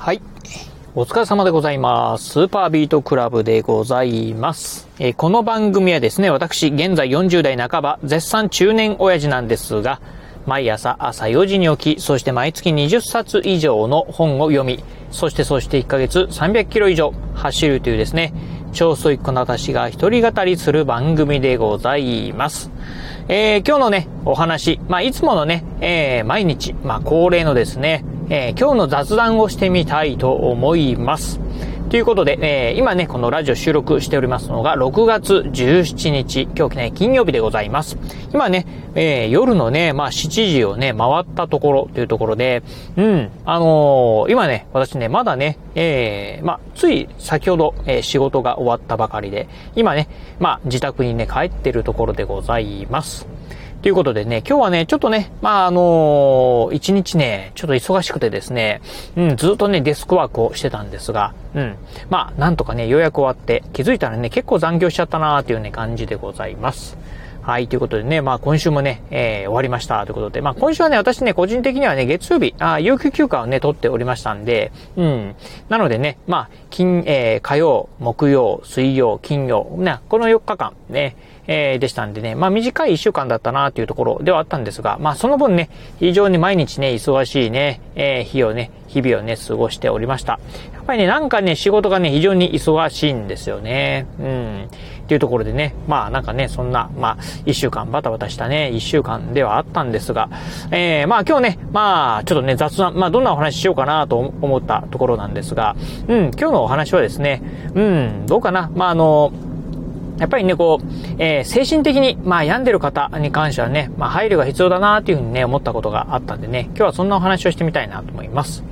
はい。お疲れ様でございます。スーパービートクラブでございます。え、この番組はですね、私、現在40代半ば、絶賛中年親父なんですが、毎朝朝4時に起き、そして毎月20冊以上の本を読み、そしてそして1ヶ月300キロ以上走るというですね、超ストイックな私が一人語りする番組でございます。えー、今日のね、お話、まあ、いつものね、えー、毎日、まあ、恒例のですね、えー、今日の雑談をしてみたいと思います。ということで、えー、今ね、このラジオ収録しておりますのが、6月17日、今日ね、金曜日でございます。今ね、えー、夜のね、まあ、7時をね、回ったところというところで、うん、あのー、今ね、私ね、まだね、えー、まあ、つい先ほど、えー、仕事が終わったばかりで、今ね、まあ、自宅にね、帰ってるところでございます。ということでね、今日はね、ちょっとね、まあ、あのー、一日ね、ちょっと忙しくてですね、うん、ずっとね、デスクワークをしてたんですが、うん、まあ、なんとかね、ようやく終わって、気づいたらね、結構残業しちゃったなーっていうね、感じでございます。はい、ということでね、まあ今週もね、えー、終わりましたということで、まあ今週はね、私ね、個人的にはね、月曜日、あ有給休暇をね、取っておりましたんで、うん。なのでね、まあ、金、えー、火曜、木曜、水曜、金曜、ね、この4日間、ね、えー、でしたんでね、まあ短い1週間だったなっていうところではあったんですが、まあその分ね、非常に毎日ね、忙しいね、えー、日をね、日々をね、過ごしておりました。やっぱりね、なんかね、仕事がね、非常に忙しいんですよね。うん。っていうところでね、まあなんかね、そんな、まあ、一週間バタバタしたね、一週間ではあったんですが、えー、まあ今日ね、まあちょっとね、雑談、まあどんなお話ししようかなと思ったところなんですが、うん、今日のお話はですね、うん、どうかな、まああの、やっぱりね、こう、えー、精神的に、まあ、病んでる方に関してはね、まあ、配慮が必要だなっていうふうにね、思ったことがあったんでね、今日はそんなお話をしてみたいなと思います。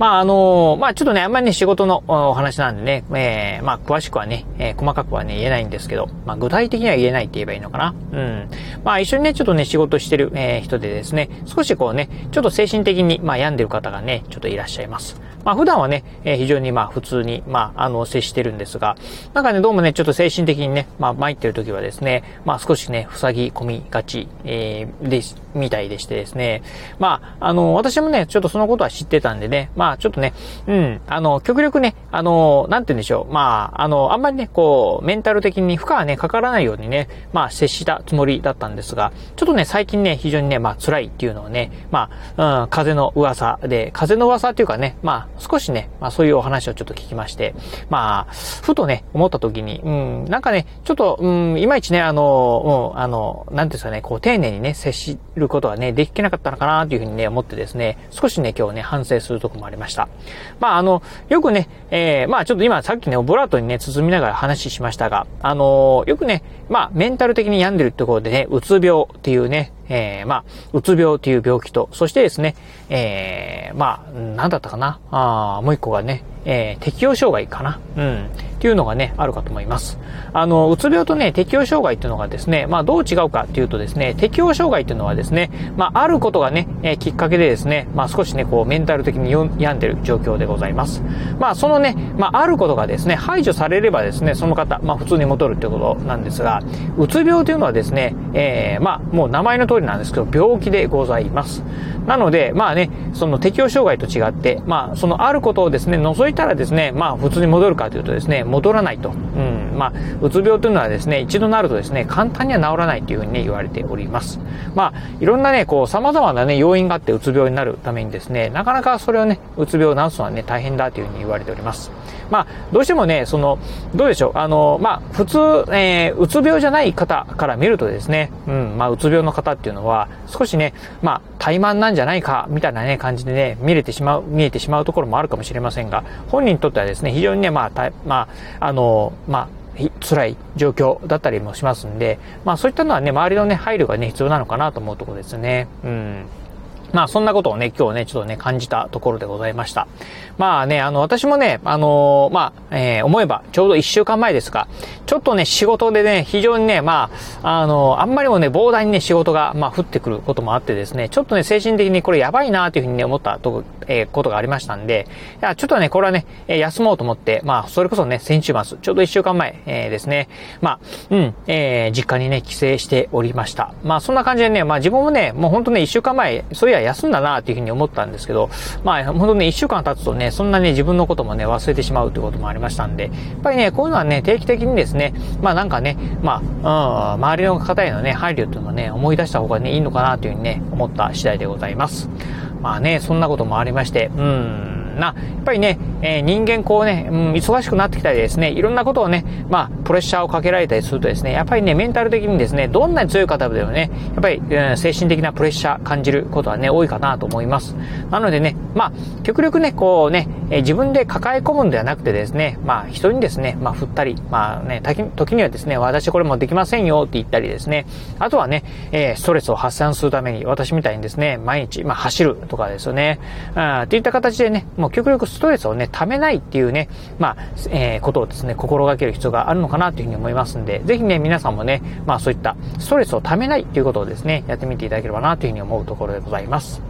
まあ、あのまあ、ちょっとね、あんまりね、仕事のお話なんでね、えー、まあ、詳しくはね、えー、細かくはね、言えないんですけど、まあ、具体的には言えないって言えばいいのかな。うん。まあ、一緒にね、ちょっとね、仕事してる、えー、人でですね、少しこうね、ちょっと精神的に、まあ、病んでる方がね、ちょっといらっしゃいます。まあ、普段はね、えー、非常にまあ、普通に、まあ、あの、接してるんですが、なんかね、どうもね、ちょっと精神的にね、まあ、参ってる時はですね、まあ、少しね、塞ぎ込みがち、えー、で、みたいでしてですね、まあ、あの、私もね、ちょっとそのことは知ってたんでね、まあ、まあちょっとね、うん、あの、極力ね、あの、なんて言うんでしょう。まあ、あの、あんまりね、こう、メンタル的に負荷はね、かからないようにね、まあ、接したつもりだったんですが、ちょっとね、最近ね、非常にね、まあ、辛いっていうのをね、まあ、うん、風の噂で、風の噂っていうかね、まあ、少しね、まあ、そういうお話をちょっと聞きまして、まあ、ふとね、思った時に、うん、なんかね、ちょっと、うん、いまいちね、あの、うん、あの、なんていうんですかね、こう、丁寧にね、接しることはね、できなかったのかなというふうにね、思ってですね、少しね、今日ね、反省するとこもありますました。まあ、あの、よくね、えー、まあちょっと今さっきね、オブラートにね、包みながら話しましたが、あのー、よくね、まあメンタル的に病んでるってことでね、うつ病っていうね、えー、まあ、うつ病っていう病気と、そしてですね、えー、まあ、なんだったかな、あもう一個がね、えー、適応障害かな。うん。っていうのがね、あるかと思います。あの、うつ病とね、適応障害っていうのがですね、まあどう違うかっていうとですね、適応障害っていうのはですね、まああることがね、えー、きっかけでですね、まあ少しね、こうメンタル的に病んでる状況でございます。まあそのね、まああることがですね、排除されればですね、その方、まあ普通に戻るっていうことなんですが、うつ病というのはですね、えー、まあもう名前の通りなんですけど、病気でございます。なので、まあね、その適応障害と違って、まあそのあることをですね、除いたらですね、まあ普通に戻るかというとですね、戻らないと。うん。まあ、うつ病というのはですね、一度なるとですね、簡単には治らないというふうにね、言われております。まあ、いろんなね、こう、様々なね、要因があってうつ病になるためにですね、なかなかそれをね、うつ病を治すのはね、大変だというふうに言われております。まあ、どうしてもね、その、どうでしょう、あの、まあ、普通、えー、うつ病じゃない方から見るとですね、うん、まあ、うつ病の方っていうのは、少しね、まあ、怠慢なんじゃないか、みたいなね、感じでね、見れてしまう、見えてしまうところもあるかもしれませんが、本人にとってはですね、非常にね、まあ、まあ、あの、まあ、辛い状況だったりもしますんで、まあそういったのはね、周りのね、配慮がね、必要なのかなと思うところですね。うん。まあそんなことをね、今日ね、ちょっとね、感じたところでございました。まあね、あの、私もね、あのー、まあ、えー、思えば、ちょうど一週間前ですが、ちょっとね、仕事でね、非常にね、まあ、あのー、あんまりもね、膨大にね、仕事が、まあ、降ってくることもあってですね、ちょっとね、精神的にこれやばいなというふうにね、思ったと、えー、ことがありましたんで、いや、ちょっとね、これはね、え休もうと思って、まあ、それこそね、先週末、ちょうど一週間前、えー、ですね、まあ、うん、えー、実家にね、帰省しておりました。まあ、そんな感じでね、まあ、自分もね、もうほんとね、一週間前、そういやは休んだなっていうふうに思ったんですけど、まあ、本当ね、一週間経つとね、そんなね、自分のこともね、忘れてしまうということもありましたんで、やっぱりね、こういうのはね、定期的にですね、まあなんかね、まあ、うん、周りの方へのね、配慮っていうのをね、思い出した方がね、いいのかなというふうにね、思った次第でございます。まあね、そんなこともありまして、うん、な、やっぱりね、えー、人間こうね、うん、忙しくなってきたりですね、いろんなことをね、まあ、プレッシャーをかけられたりするとですね、やっぱりね、メンタル的にですね、どんなに強い方でもね、やっぱり、うん、精神的なプレッシャー感じることはね、多いかなと思います。なのでね、まあ、極力ね、こうね、えー、自分で抱え込むんではなくてですね、まあ、人にですね、まあ、振ったり、まあね、時にはですね、私これもできませんよって言ったりですね、あとはね、えー、ストレスを発散するために、私みたいにですね、毎日、まあ、走るとかですよね、あっていった形でね、もう極力ストレスをね、溜めないっていうね、まあ、えー、ことをですね、心がける必要があるのかなというふうに思いますんで、ぜひね、皆さんもね、まあそういったストレスを溜めないっていうことをですね、やってみていただければなというふうに思うところでございます。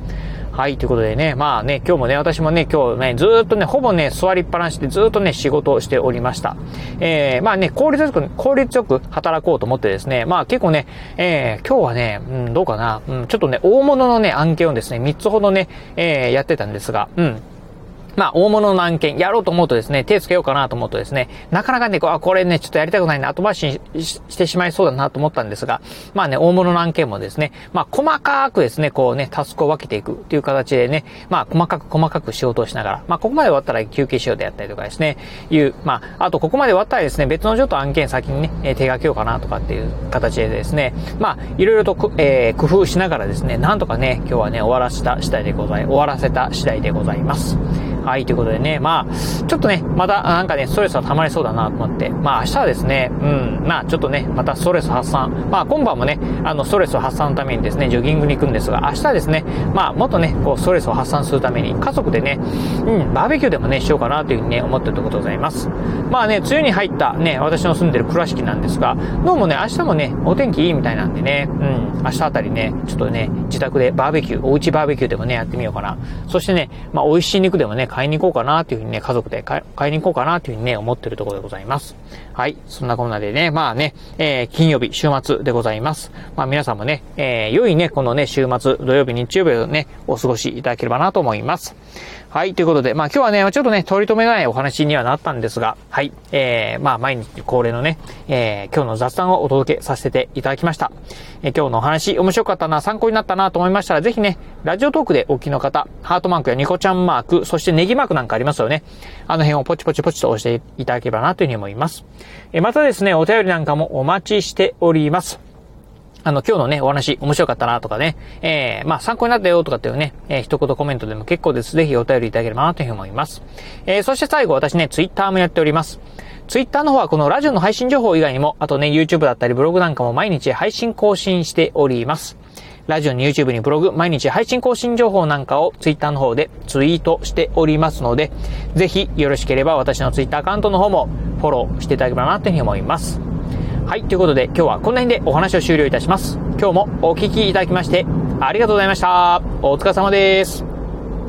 はい、ということでね、まあね、今日もね、私もね、今日ね、ずっとね、ほぼね、座りっぱなしでずっとね、仕事をしておりました。えー、まあね、効率よく、効率よく働こうと思ってですね、まあ結構ね、えー、今日はね、うん、どうかな、うん、ちょっとね、大物のね、案件をですね、3つほどね、えー、やってたんですが、うん、まあ、大物の案件、やろうと思うとですね、手つけようかなと思うとですね、なかなかね、こあ、これね、ちょっとやりたくないな、後回しにしてしまいそうだなと思ったんですが、まあね、大物の案件もですね、まあ、細かくですね、こうね、タスクを分けていくっていう形でね、まあ、細かく細かく仕事をしながら、まあ、ここまで終わったら休憩しようであったりとかですね、いう、まあ、あとここまで終わったらですね、別のちょっと案件先にね、手掛けようかなとかっていう形でですね、まあ、いろいろと、えー、工夫しながらですね、なんとかね、今日はね、終わらせた次第でござい、終わらせた次第でございます。はい、ということでね、まあ、ちょっとね、またなんかね、ストレスは溜まりそうだなと思って、まあ明日はですね、うん、まあちょっとね、またストレス発散、まあ今晩もね、あの、ストレス発散のためにですね、ジョギングに行くんですが、明日はですね、まあもっとね、こう、ストレスを発散するために、家族でね、うん、バーベキューでもね、しようかなというふうにね、思ってるところでございます。まあね、梅雨に入ったね、私の住んでる倉敷なんですが、どうもね、明日もね、お天気いいみたいなんでね、うん、明日あたりね、ちょっとね、自宅でバーベキュー、おうちバーベキューでもね、やってみようかな。そしてね、まあ美味しい肉でもね、買いに行こうかなっていうふうにね、家族で買いに行こうかなというふうにね、思ってるところでございます。はい。そんなこんなでね、まあね、えー、金曜日、週末でございます。まあ皆さんもね、えー、良いね、このね、週末、土曜日、日曜日をね、お過ごしいただければなと思います。はい、ということで、まあ今日はね、ちょっとね、取り留めないお話にはなったんですが、はい、えー、まあ毎日恒例のね、えー、今日の雑談をお届けさせていただきました。えー、今日のお話、面白かったな、参考になったなと思いましたら、ぜひね、ラジオトークでお聞きの方、ハートマークやニコちゃんマーク、そしてネギマークなんかありますよね。あの辺をポチポチポチと押していただければなというふうに思います。え、またですね、お便りなんかもお待ちしております。あの、今日のね、お話、面白かったなとかね、えー、まあ、参考になったよとかっていうね、えー、一言コメントでも結構です。ぜひお便りいただければなというふうに思います。えー、そして最後、私ね、ツイッターもやっております。ツイッターの方はこのラジオの配信情報以外にも、あとね、YouTube だったりブログなんかも毎日配信更新しております。ラジオに YouTube にブログ、毎日配信更新情報なんかを Twitter の方でツイートしておりますので、ぜひよろしければ私の Twitter アカウントの方もフォローしていただければなというふうに思います。はい、ということで今日はこの辺でお話を終了いたします。今日もお聴きいただきましてありがとうございました。お疲れ様です。